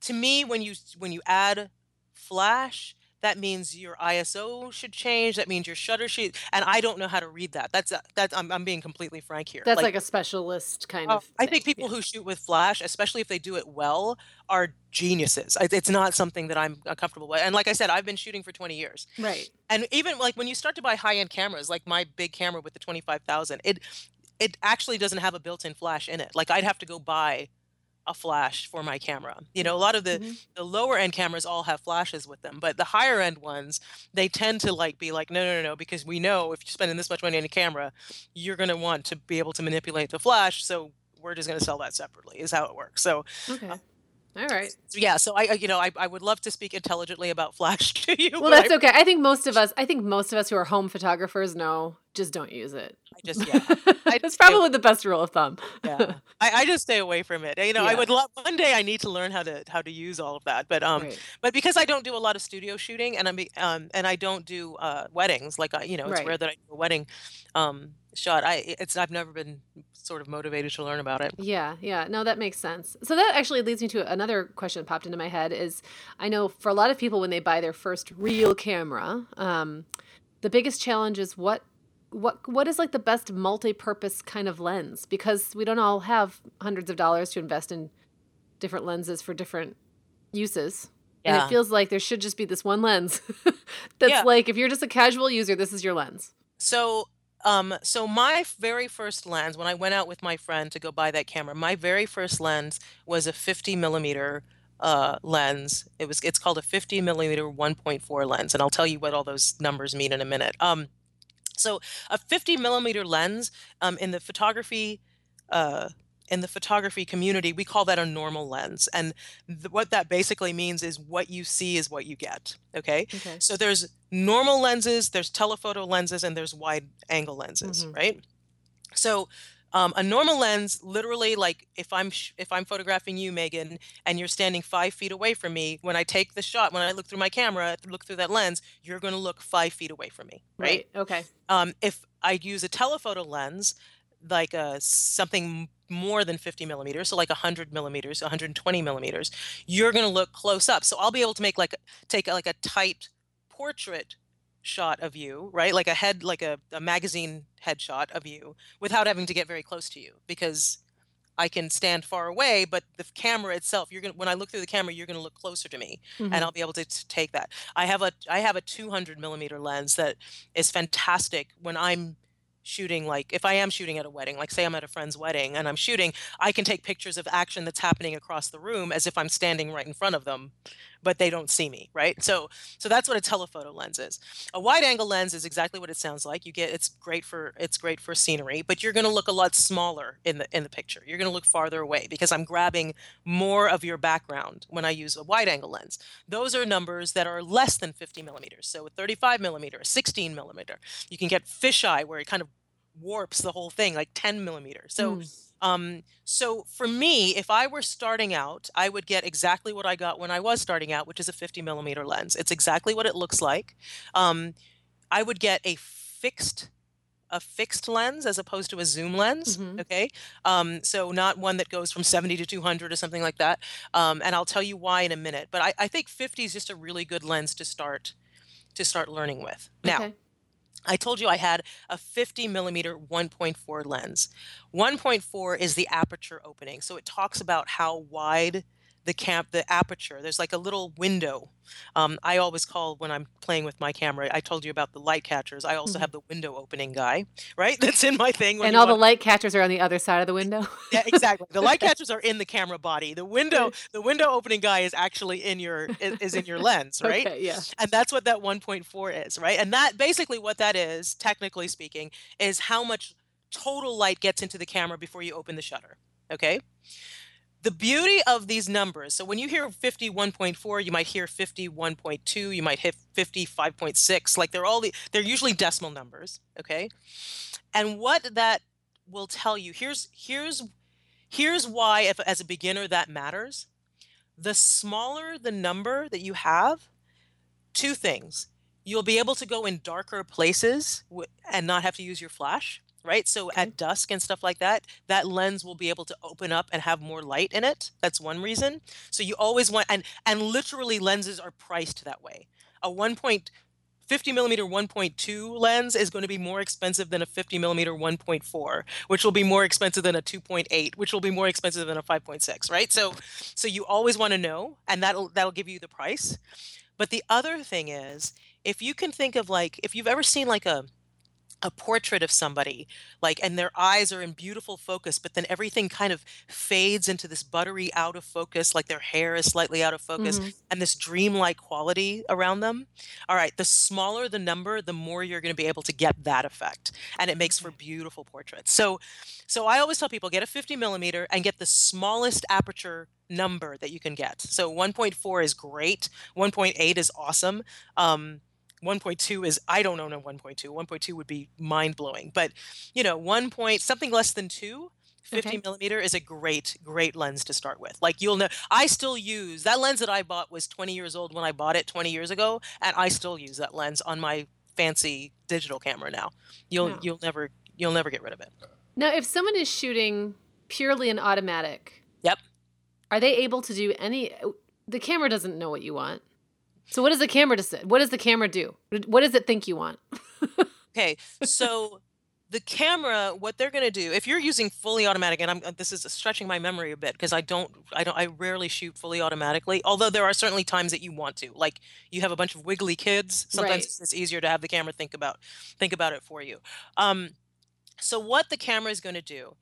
to me when you when you add flash that means your iso should change that means your shutter speed and i don't know how to read that that's a, that's I'm, I'm being completely frank here That's like, a specialist kind uh, of. I think people Yeah. who shoot with flash, especially if they do it well, are geniuses. It's not something that I'm uh, comfortable with. And like I said, I've been shooting for 20 years. Right. And even like when you start to buy high-end cameras, like my big camera with the 25,000, it it actually doesn't have a built-in flash in it. Like I'd have to go buy a flash for my camera. You know, a lot of the Mhm. the lower end cameras all have flashes with them, but the higher end ones, they tend to like be like, no, no, no, no, because we know if you're spending this much money on a camera, you're going to want to be able to manipulate the flash. So we're just going to sell that separately, is how it works. So, Okay. All right. yeah, so I, you know, I, I would love to speak intelligently about flash to you. Well, that's I, okay. I think most of us. I think most of us who are home photographers know just don't use it. I just, yeah, I That's probably the best rule of thumb. yeah, I, I just stay away from it. You know, I would love one day I need to learn how to how to use all of that, but um, Right. but because I don't do a lot of studio shooting and I'm um and I don't do uh weddings like I, you know it's Right. rare that I do a wedding um shot I it's I've never been sort of motivated to learn about it. Yeah, yeah. No, that makes sense. So that actually leads me to another question that popped into my head is I know for a lot of people when they buy their first real camera, um, the biggest challenge is what what what is like the best multi-purpose kind of lens because we don't all have hundreds of dollars to invest in different lenses for different uses. And it feels like there should just be this one lens. That's Yeah. like if you're just a casual user, this is your lens. So um so my very first lens when I went out with my friend to go buy that camera, my very first lens was a 50 millimeter uh lens. It was it's called a 50 millimeter 1.4 lens and I'll tell you what all those numbers mean in a minute. Um So a 50 millimeter lens um, in the photography uh, in the photography community, we call that a normal lens, and th- what that basically means is what you see is what you get. Okay, Okay. so there's normal lenses, there's telephoto lenses, and there's wide angle lenses, Mhm. right? So um, a normal lens, literally, like if I'm sh- if I'm photographing you, Meagan, and you're standing five feet away from me, when I take the shot, when I look through my camera, look through that lens, you're going to look five feet away from me, right? Right. Okay. Um, if I use a telephoto lens, like uh, something more than 50 millimeters, so like 100 millimeters, 120 millimeters, you're going to look close up. So I'll be able to make like take like a tight portrait shot of you, right? Like a head, like a, a magazine headshot of you, without having to get very close to you, because I can stand far away, but the camera itself, you're gonna when I look through the camera, you're gonna look closer to me Mhm. and I'll be able to, to take that. I have a I have a 200 millimeter lens that is fantastic when I'm shooting like if I am shooting at a wedding, like say I'm at a friend's wedding and I'm shooting, I can take pictures of action that's happening across the room as if I'm standing right in front of them, but they don't see me, right? So so that's what a telephoto lens is. A wide angle lens is exactly what it sounds like. You get it's great for it's great for scenery, but you're going to look a lot smaller in the in the picture. You're going to look farther away because I'm grabbing more of your background when I use a wide angle lens. Those are numbers that are less than 50 millimeters. So a 35 millimeter, a 16 millimeter. You can get fisheye where it kind of warps the whole thing, like 10 millimeters. So Mm. um, so for me, if I were starting out, I would get exactly what I got when I was starting out, which is a 50 millimeter lens. It's exactly what it looks like. Um, I would get a fixed a fixed lens as opposed to a zoom lens. Mhm. Okay, um, so not one that goes from 70 to 200 or something like that. Um, and I'll tell you why in a minute. But I, I think 50 is just a really good lens to start to start learning with. Now, Okay. I told you I had a 50 millimeter 1.4 lens. 1.4 is the aperture opening. So it talks about how wide the camp the aperture there's like a little window um, i always call when i'm playing with my camera i told you about the light catchers i also Mhm. have the window opening guy right that's in my thing And all the light catchers are on the other side of the window. yeah exactly the light catchers are in the camera body the window the window opening guy is actually in your is, is in your lens right Okay, yeah. and that's what that 1.4 is right and that basically what that is technically speaking is how much total light gets into the camera before you open the shutter okay the beauty of these numbers so when you hear 51.4 you might hear 51.2 you might hit 55.6 like they're all the they're usually decimal numbers okay? And what that will tell you here's here's here's why if as a beginner that matters. The smaller the number that you have two things. You'll be able to go in darker places and not have to use your flash right? So Okay. at dusk and stuff like that that lens will be able to open up and have more light in it. That's one reason. So you always want and and literally lenses are priced that way. A 1.50 millimeter 1.2 lens is going to be more expensive than a 50 millimeter 1.4 which will be more expensive than a 2.8 which will be more expensive than a 5.6 right? So so you always want to know and that'll that'll give you the price. But the other thing is if you can think of like if you've ever seen like a a portrait of somebody like and their eyes are in beautiful focus but then everything kind of fades into this buttery out of focus like their hair is slightly out of focus Mhm. and this dreamlike quality around them. All right the smaller the number the more you're going to be able to get that effect and it makes for beautiful portraits. So so i always tell people get a 50 millimeter and get the smallest aperture number that you can get. So 1.4 is great 1.8 is awesome um 1.2 is I don't own a 1.2. 1.2 would be mind blowing, but you know, 1 point something less than 2 50 Okay. millimeter is a great great lens to start with like you'll know i still use that lens that i bought was 20 years old when i bought it 20 years ago and i still use that lens on my fancy digital camera now you'll Yeah. you'll never you'll never get rid of it Now, if someone is shooting purely an automatic, Yep. are they able to do any? The camera doesn't know what you want. So, what does the camera decide? What does the camera do? What does it think you want? Okay, so the camera, what they're going to do, if you're using fully automatic, and I'm uh, this is stretching my memory a bit because I don't, I don't, I rarely shoot fully automatically. Although there are certainly times that you want to, like you have a bunch of wiggly kids. Sometimes Right. it's, it's easier to have the camera think about, think about it for you. Um, so what the camera is going to do.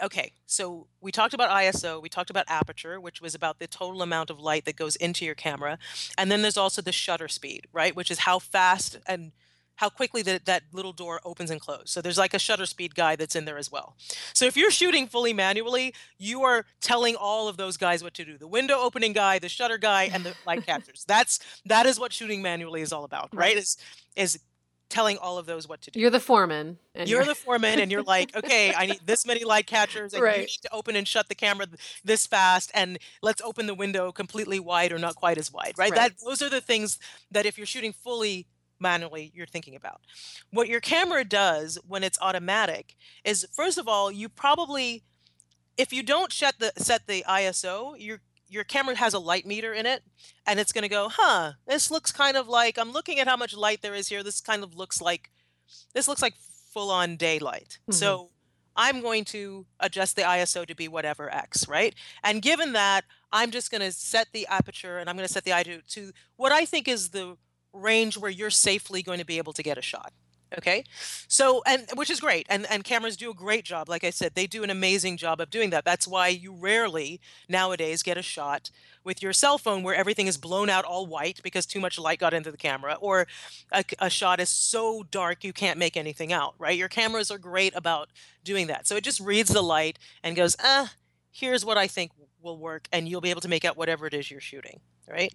Okay, so we talked about ISO, we talked about aperture, which was about the total amount of light that goes into your camera, and then there's also the shutter speed, right, which is how fast and how quickly that that little door opens and closes. So there's like a shutter speed guy that's in there as well. So if you're shooting fully manually, you are telling all of those guys what to do. The window opening guy, the shutter guy, and the light captures. That's that is what shooting manually is all about, right? Right. Is is telling all of those what to do. You're the foreman. And You're the foreman, and you're like, okay, I need this many light catchers, and you need to open and shut the camera this fast, and let's open the window completely wide or not quite as wide, right? Right. That those are the things that if you're shooting fully manually, you're thinking about. What your camera does when it's automatic is, first of all, you probably, if you don't set the set the ISO, your your camera has a light meter in it, and it's going to go, huh? This looks kind of like I'm looking at how much light there is here. This kind of looks like this looks like full on daylight. Mhm. So I'm going to adjust the ISO to be whatever X, right? And given that, I'm just going to set the aperture and I'm going to set the ISO to what I think is the range where you're safely going to be able to get a shot. Okay. So, and which is great. And, and cameras do a great job. Like I said, they do an amazing job of doing that. That's why you rarely nowadays get a shot with your cell phone where everything is blown out all white because too much light got into the camera, or a, a shot is so dark you can't make anything out, right? Your cameras are great about doing that. So it just reads the light and goes, ah, here's what I think will work, and you'll be able to make out whatever it is you're shooting, right?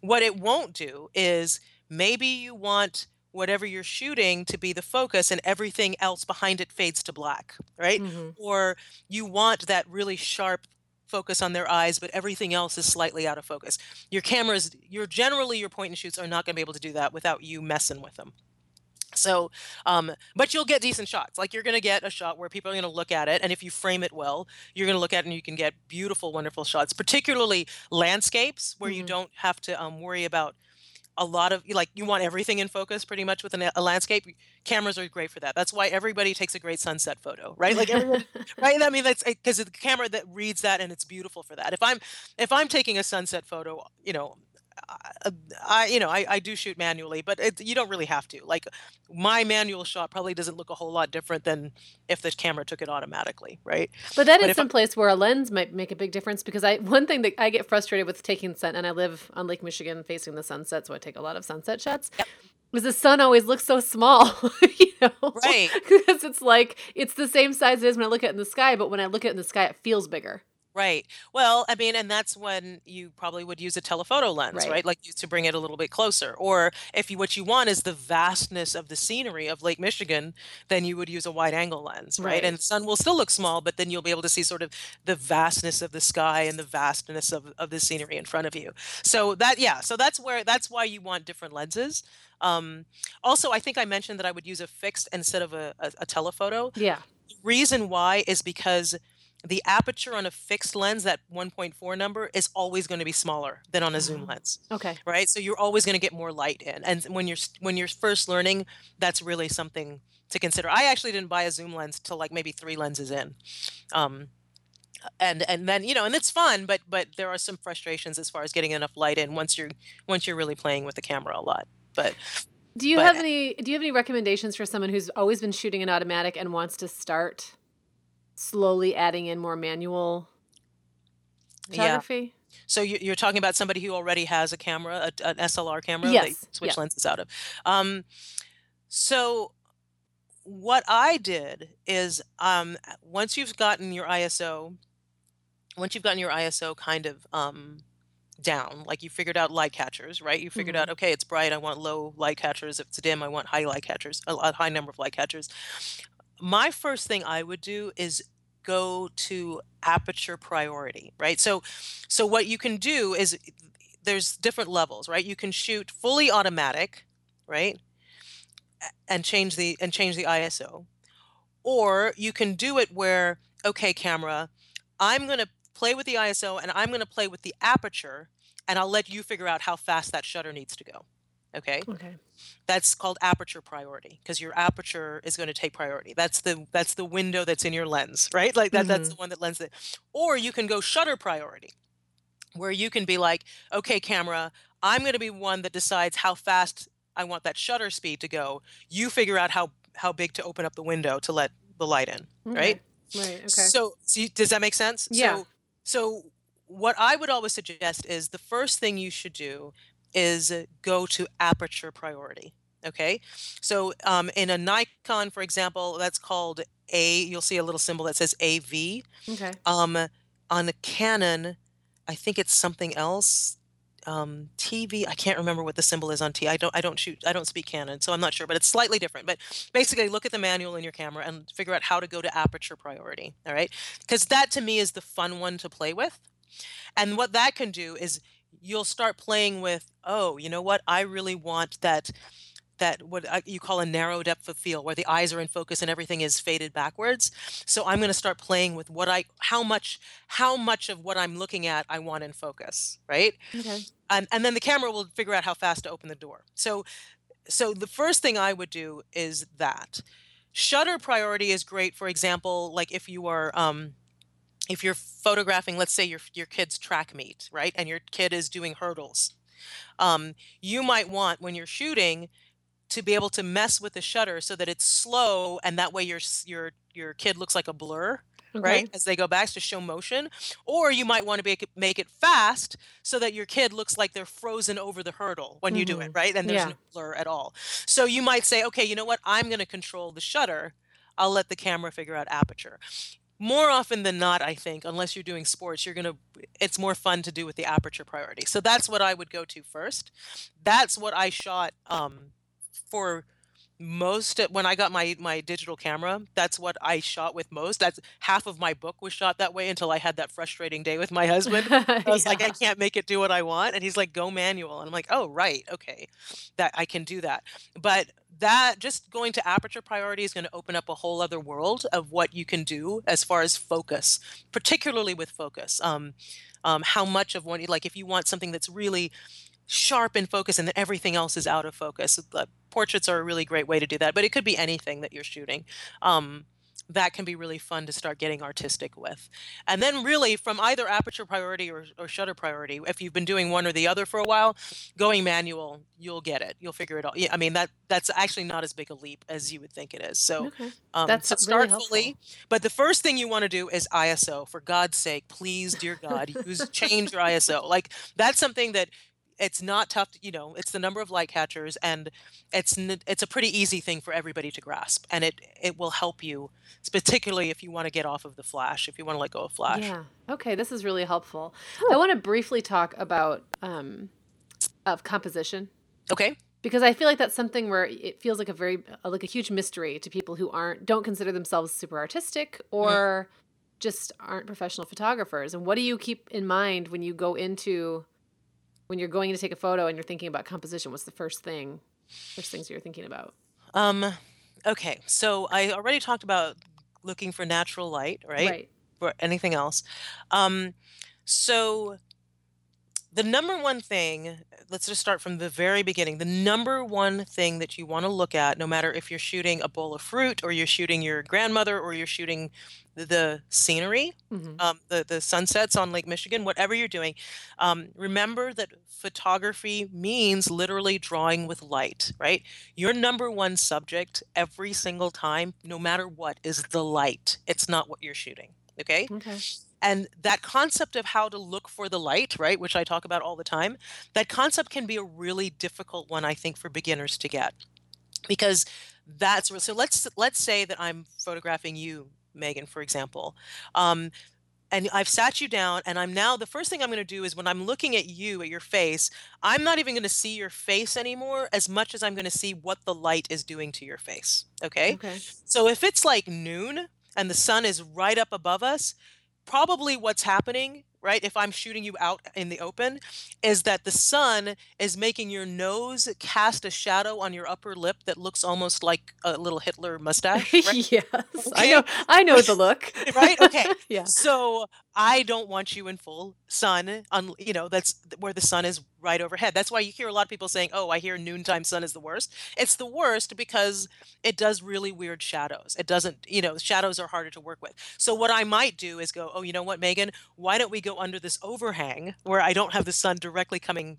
What it won't do is maybe you want whatever you're shooting to be the focus and everything else behind it fades to black, right? Mhm. or you want that really sharp focus on their eyes but everything else is slightly out of focus your cameras your generally your point and shoots are not going to be able to do that without you messing with them so um, but you'll get decent shots like you're going to get a shot where people are going to look at it and if you frame it well you're going to look at it and you can get beautiful wonderful shots particularly landscapes where you Mhm. don't have to um, worry about a lot of like you want everything in focus pretty much with an, a landscape cameras are great for that. That's why everybody takes a great sunset photo right? Like everyone right? I mean that's because the camera that reads that and it's beautiful for that. If i'm if i'm taking a sunset photo you know Uh, I, you know, I, I do shoot manually, but it, you don't really have to. Like my manual shot probably doesn't look a whole lot different than if the camera took it automatically, right? But that but is some place where a lens might make a big difference because I one thing that I get frustrated with taking sun, and I live on Lake Michigan facing the sunset, so I take a lot of sunset shots. Yep. Because the sun always looks so small, you know, right? Because it's like it's the same size as when I look at it in the sky, but when I look at it in the sky, it feels bigger. Right. Well, I mean, and that's when you probably would use a telephoto lens, right? Right. Like to bring it a little bit closer. Or if you what you want is the vastness of the scenery of Lake Michigan, then you would use a wide angle lens, right? And the sun will still look small, but then you'll be able to see sort of the vastness of the sky and the vastness of, of the scenery in front of you. So that yeah, so that's where that's why you want different lenses. Um, also, I think I mentioned that I would use a fixed instead of a, a, a telephoto. Yeah. Reason why is because the aperture on a fixed lens, that 1.4 number, is always going to be smaller than on a zoom Oh, lens, okay. right? So you're always going to get more light in. And when you're when you're first learning, that's really something to consider. I actually didn't buy a zoom lens till like maybe three lenses in. Um, and and then you know and it's fun but but there are some frustrations as far as getting enough light in once you're once you're really playing with the camera a lot but Do you but have any do you have any recommendations for someone who's always been shooting in automatic and wants to start slowly adding in more manual photography. yeah? So you- you're talking about somebody who already has a camera, a, an SLR camera that you Yes. switch lenses out of. Um, so what I did is um, once you've gotten your ISO, once you've gotten your ISO kind of um, down, like you figured out light catchers, right? You figured out, hmm okay, it's bright, I want low light catchers. If it's dim, I want high light catchers, a, a high number of light catchers. My first thing I would do is go to aperture priority, right? So so what you can do is there's different levels, right? You can shoot fully automatic, right? And change the and change the ISO. Or you can do it where, okay, camera, I'm going to play with the ISO and I'm going to play with the aperture and I'll let you figure out how fast that shutter needs to go. Okay? Okay. That's called aperture priority because your aperture is going to take priority. That's the that's the window that's in your lens, right? Like that that's hmm the one that lens it. Or you can go shutter priority where you can be like, okay, camera, I'm going to be one that decides how fast I want that shutter speed to go. You figure out how how big to open up the window to let the light in, right? Okay. Right. Okay. So, see, does that make sense? Yeah. So, so what I would always suggest is the first thing you should do is go to aperture priority. Okay, so um, in a Nikon, for example, that's called A. You'll see a little symbol that says AV. Okay. Um, on a Canon, I think it's something else. Um, TV, I can't remember what the symbol is on T. I don't, I don't shoot, I don't speak Canon, so I'm not sure, but it's slightly different. But basically, look at the manual in your camera and figure out how to go to aperture priority. All right, because that to me is the fun one to play with. And what that can do is you'll start playing with, oh, you know what? I really want that that what you call a narrow depth of field where the eyes are in focus and everything is faded backwards so i'm going to start playing with what i how much how much of what i'm looking at i want in focus right Okay. and, and then the camera will figure out how fast to open the door so so the first thing i would do is that shutter priority is great for example like if you are um if you're photographing let's say your your kid's track meet right and your kid is doing hurdles um, you might want when you're shooting to be able to mess with the shutter so that it's slow and that way your your your kid looks like a blur Okay. right as they go back to show motion. Or you might want to make it, make it fast so that your kid looks like they're frozen over the hurdle when you do it hmm right and there's Yeah. no blur at all. So you might say okay you know what? I'm going to control the shutter. I'll let the camera figure out aperture more often than not i think unless you're doing sports you're going to it's more fun to do with the aperture priority. So that's what i would go to first. That's what i shot um, for most when I got my my digital camera, that's what I shot with most. That's half of my book was shot that way until I had that frustrating day with my husband. I was like, I can't make it do what I want, and he's like, go manual, and I'm like, oh right, okay, that I can do that. But that just going to aperture priority is going to open up a whole other world of what you can do as far as focus, particularly with focus. Um, um, how much of one like if you want something that's really sharp in focus and then everything else is out of focus. The portraits are a really great way to do that, but it could be anything that you're shooting. Um, that can be really fun to start getting artistic with. And then really from either aperture priority or, or shutter priority, if you've been doing one or the other for a while, going manual, you'll get it. You'll figure it out. Yeah, I mean that that's actually not as big a leap as you would think it is. So Okay. um, That's so really start fully, but the first thing you want to do is ISO. For God's sake, please, dear God, use change your ISO. Like that's something that it's not tough. To, you know, it's the number of light catchers, and it's it's a pretty easy thing for everybody to grasp, and it it will help you, particularly if you want to get off of the flash, if you want to let go of flash. Yeah. Okay, this is really helpful. I want to briefly talk about um, of composition Okay. because I feel like that's something where it feels like a very uh, like a huge mystery to people who aren't don't consider themselves super artistic or just aren't professional photographers. And what do you keep in mind when you go into when you're going to take a photo and you're thinking about composition? What's the first thing first things you're thinking about? Um. Okay. So I already talked about looking for natural light, right? Right. For anything else. Um. So the number one thing, let's just start from the very beginning. The number one thing that you want to look at, no matter if you're shooting a bowl of fruit or you're shooting your grandmother or you're shooting the, scenery, hmm um, the, the sunsets on Lake Michigan, whatever you're doing, um, remember that photography means literally drawing with light, right? Your number one subject every single time, no matter what, is the light. It's not what you're shooting. Okay Okay. And that concept of how to look for the light right which i talk about all the time that concept can be a really difficult one i think for beginners to get because that's so let's let's say that i'm photographing you meagan for example um, and i've sat you down and i'm now the first thing i'm going to do is when i'm looking at you at your face i'm not even going to see your face anymore as much as i'm going to see what the light is doing to your face okay Okay. so if it's like noon and the sun is right up above us, probably what's happening, right? If I'm shooting you out in the open, is that the sun is making your nose cast a shadow on your upper lip that looks almost like a little Hitler mustache, right? yes. I know I know the look. Right? Okay. yeah. So I don't want you in full sun, on you know that's where the sun is right overhead. That's why you hear a lot of people saying, "Oh, I hear noontime sun is the worst." It's the worst because it does really weird shadows. It doesn't, you know, shadows are harder to work with. So what I might do is go, "Oh, you know what, Meagan? Why don't we go under this overhang where I don't have the sun directly coming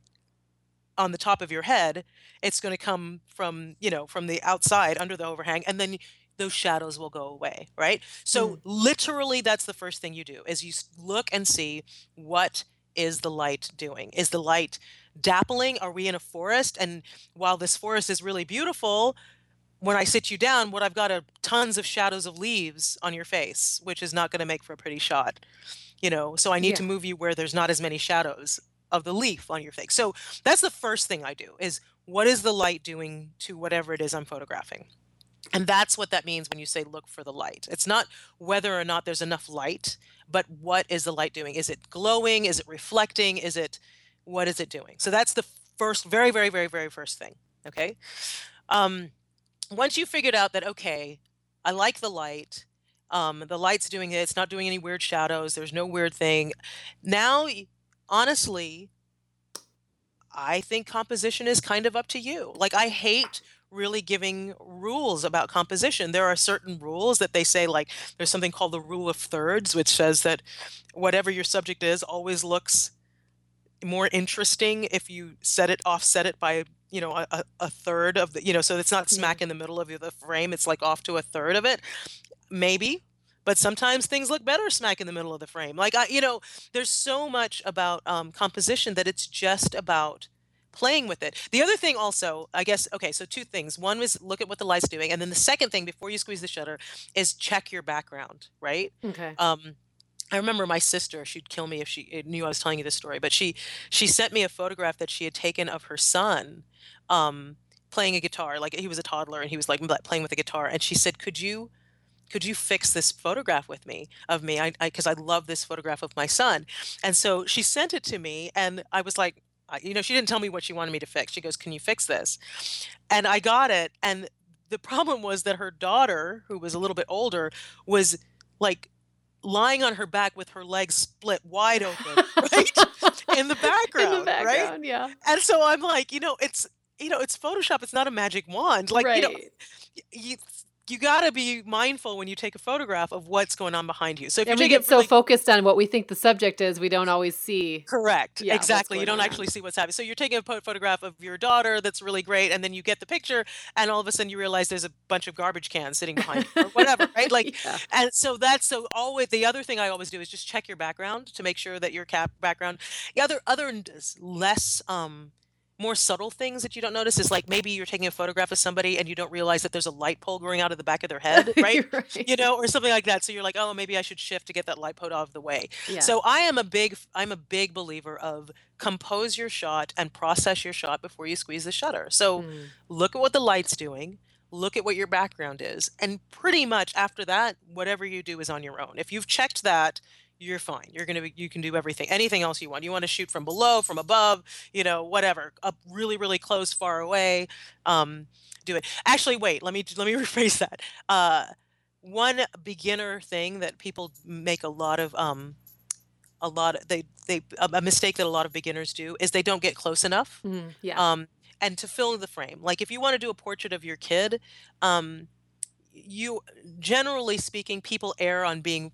on the top of your head? It's going to come from, you know, from the outside under the overhang, and then those shadows will go away, right? So Mm. literally that's the first thing you do is you look and see what is the light doing? Is the light dappling? Are we in a forest? And while this forest is really beautiful, when I sit you down, what I've got are tons of shadows of leaves on your face, which is not going to make for a pretty shot, you know. So I need to move you where there's not as many shadows of the leaf on your face. So that's the first thing I do is what is the light doing to whatever it is I'm photographing? And that's what that means when you say look for the light. It's not whether or not there's enough light, but what is the light doing? Is it glowing? Is it reflecting? Is it what is it doing? So that's the first, very, very, very, very first thing. Okay. Um, once you figured out that, okay, I like the light, um, the light's doing it, it's not doing any weird shadows, there's no weird thing. Now, honestly, I think composition is kind of up to you. Like, I hate really giving rules about composition. There are certain rules that they say, like, there's something called the rule of thirds, which says that whatever your subject is always looks more interesting if you set it offset it by you know a, a third of the you know so it's not Yeah. smack in the middle of the frame it's like off to a third of it maybe but sometimes things look better smack in the middle of the frame like i you know there's so much about um, composition that it's just about playing with it the other thing also i guess okay so two things one was look at what the light's doing and then the second thing before you squeeze the shutter is check your background right Okay. um I remember my sister, she'd kill me if she uh, knew I was telling you this story, but she she sent me a photograph that she had taken of her son um playing a guitar. Like he was a toddler and he was like playing with a guitar and she said, "Could you could you fix this photograph with me of me? I because I, love this photograph of my son." And so she sent it to me and I was like I- you know, she didn't tell me what she wanted me to fix. She goes, "Can you fix this?" And I got it and the problem was that her daughter, who was a little bit older, was like lying on her back with her legs split wide open, right? In the background, In the right? yeah. And so I'm like, you know, it's you know, it's Photoshop. It's not a magic wand. Like, you know, you you got to be mindful when you take a photograph of what's going on behind you. So if you we get it so focused on what we think the subject is, we don't always see. correct, Yeah, exactly, you don't on. actually see what's happening. So you're taking a photograph of your daughter that's really great, and then you get the picture, and all of a sudden you realize there's a bunch of garbage cans sitting behind you, or whatever, right? Like, yeah. and so that's so always the other thing I always do is just check your background to make sure that your cap background. The other other less um more subtle things that you don't notice is like maybe you're taking a photograph of somebody and you don't realize that there's a light pole growing out of the back of their head, right? Right. You know, or something like that. So you're like, oh, maybe I should shift to get that light pole out of the way. Yeah. So I am a big I'm a big believer of compose your shot and process your shot before you squeeze the shutter. So Mm. look at what the light's doing, look at what your background is, and pretty much after that, whatever you do is on your own. If you've checked that, you're fine. You're gonna be you can do everything, anything else you want. You want to shoot from below, from above, you know, whatever, up really, really close, far away. Um, do it. Actually, wait. Let me let me rephrase that. Uh, one beginner thing that people make a lot of um, a lot of, they they a mistake that a lot of beginners do is they don't get close enough Mm, yeah. um, and to fill the frame. Like if you want to do a portrait of your kid, um, you generally speaking, people err on being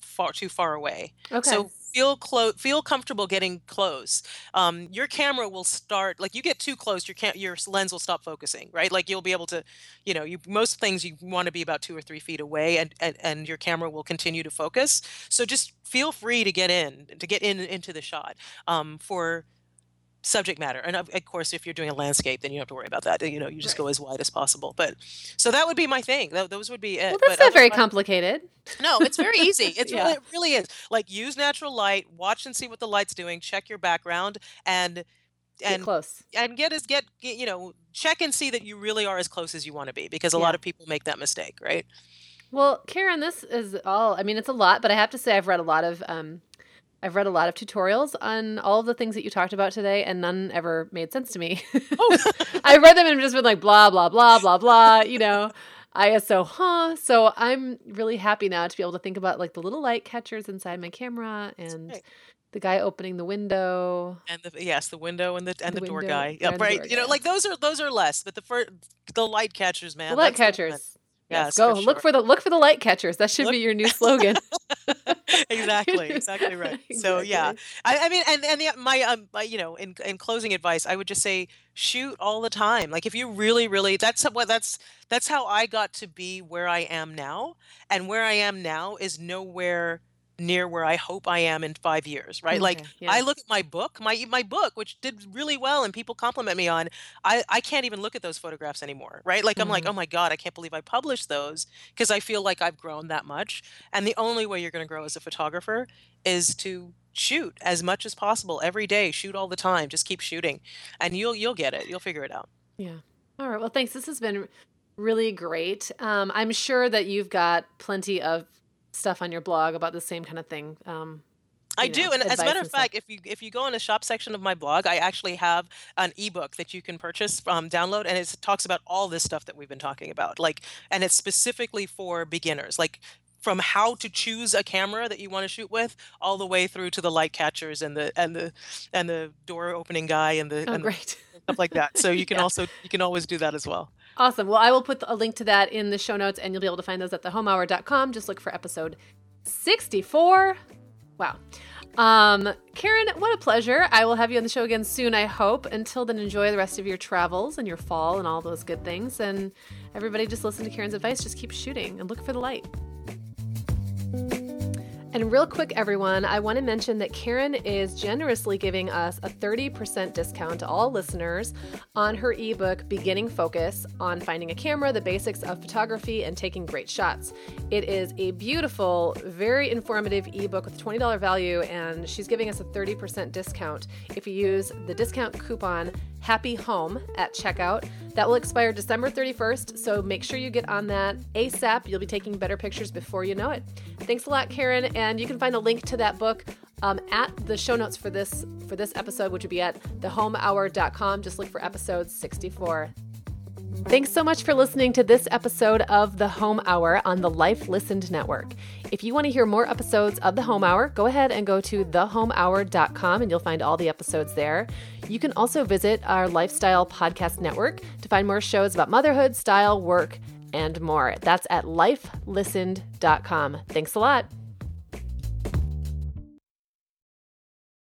far too far away. okay. So feel close, feel comfortable getting close. Um, your camera will start like you get too close, your cam- your lens will stop focusing, right? Like you'll be able to, you know, you most things you want to be about two or three feet away, and, and and your camera will continue to focus. So just feel free to get in, to get in into the shot um, for subject matter. And of, of course, if you're doing a landscape, then you don't have to worry about that. You know, you just Right. go as wide as possible. But so that would be my thing. Tho- Those would be it. well, But that's not very complicated. no, it's very easy. It's Yeah. really, it really is. Like use natural light, watch and see what the light's doing, check your background, and Get and close. and get as get, get you know check and see that you really are as close as you want to be because a lot of people make that mistake, right? Well, Karen, this is all. I mean, it's a lot, but I have to say, I've read a lot of. Um, I've read a lot of tutorials on all of the things that you talked about today, and none ever made sense to me. Oh. I read them and just been like blah blah blah blah blah. You know, ISO, huh? So I'm really happy now to be able to think about like the little light catchers inside my camera and right. the guy opening the window. And the yes, the window and the and The the, door guy. Yeah, and the right. door You know, like those are those are less, but the first the light catchers, man. the light catchers. Yes, go for look sure. for the look for the light catchers. That should Look- be your new slogan. exactly, exactly right. So yeah, I, I mean, and and the, my um, my, you know, in in closing advice, I would just say shoot all the time. Like if you really, really, that's what that's that's how I got to be where I am now, and where I am now is nowhere near where I hope I am in five years. Right? Like yeah. I look at my book, my my book, which did really well, and people compliment me on. I I can't even look at those photographs anymore. Right? Like I'm like, Mhm. oh my god, I can't believe I published those because I feel like I've grown that much. And the only way you're going to grow as a photographer is to shoot as much as possible every day. Shoot all the time. Just keep shooting, and you'll you'll get it. You'll figure it out. Yeah. All right. Well, thanks. This has been really great. Um, I'm sure that you've got plenty of stuff on your blog about the same kind of thing. Um, I you do, and as a matter of stuff. fact, if you if you go in the shop section of my blog, I actually have an ebook that you can purchase from download, and it talks about all this stuff that we've been talking about. Like, and it's specifically for beginners, like from how to choose a camera that you want to shoot with, all the way through to the light catchers and the and the and the door opening guy and the Oh, and the stuff like that. So you can Yeah. also you can always do that as well. Awesome. Well, I will put a link to that in the show notes, and you'll be able to find those at thehomehour.com. Just look for episode 64. Wow. Um, Karen, what a pleasure. I will have you on the show again soon, I hope. Until then, enjoy the rest of your travels and your fall and all those good things. And everybody, just listen to Karen's advice. Just keep shooting and look for the light. And real quick, everyone, I want to mention that Karen is generously giving us a 30% discount to all listeners on her ebook, Beginning Focus on Finding a Camera, the Basics of Photography, and Taking Great Shots. It is a beautiful, very informative ebook with $20 value, and she's giving us a 30% discount if you use the discount coupon Happy Home at checkout. That will expire December 31st, so make sure you get on that ASAP. You'll be taking better pictures before you know it. Thanks a lot, Karen, and you can find a link to that book um, at the show notes for this for this episode, which would be at thehomehour.com. Just look for episode 64. Thanks so much for listening to this episode of The Home Hour on the Life Listened Network. If you want to hear more episodes of The Home Hour, go ahead and go to thehomehour.com and you'll find all the episodes there. You can also visit our Lifestyle Podcast Network to find more shows about motherhood, style, work, and more. That's at lifelistened.com. Thanks a lot.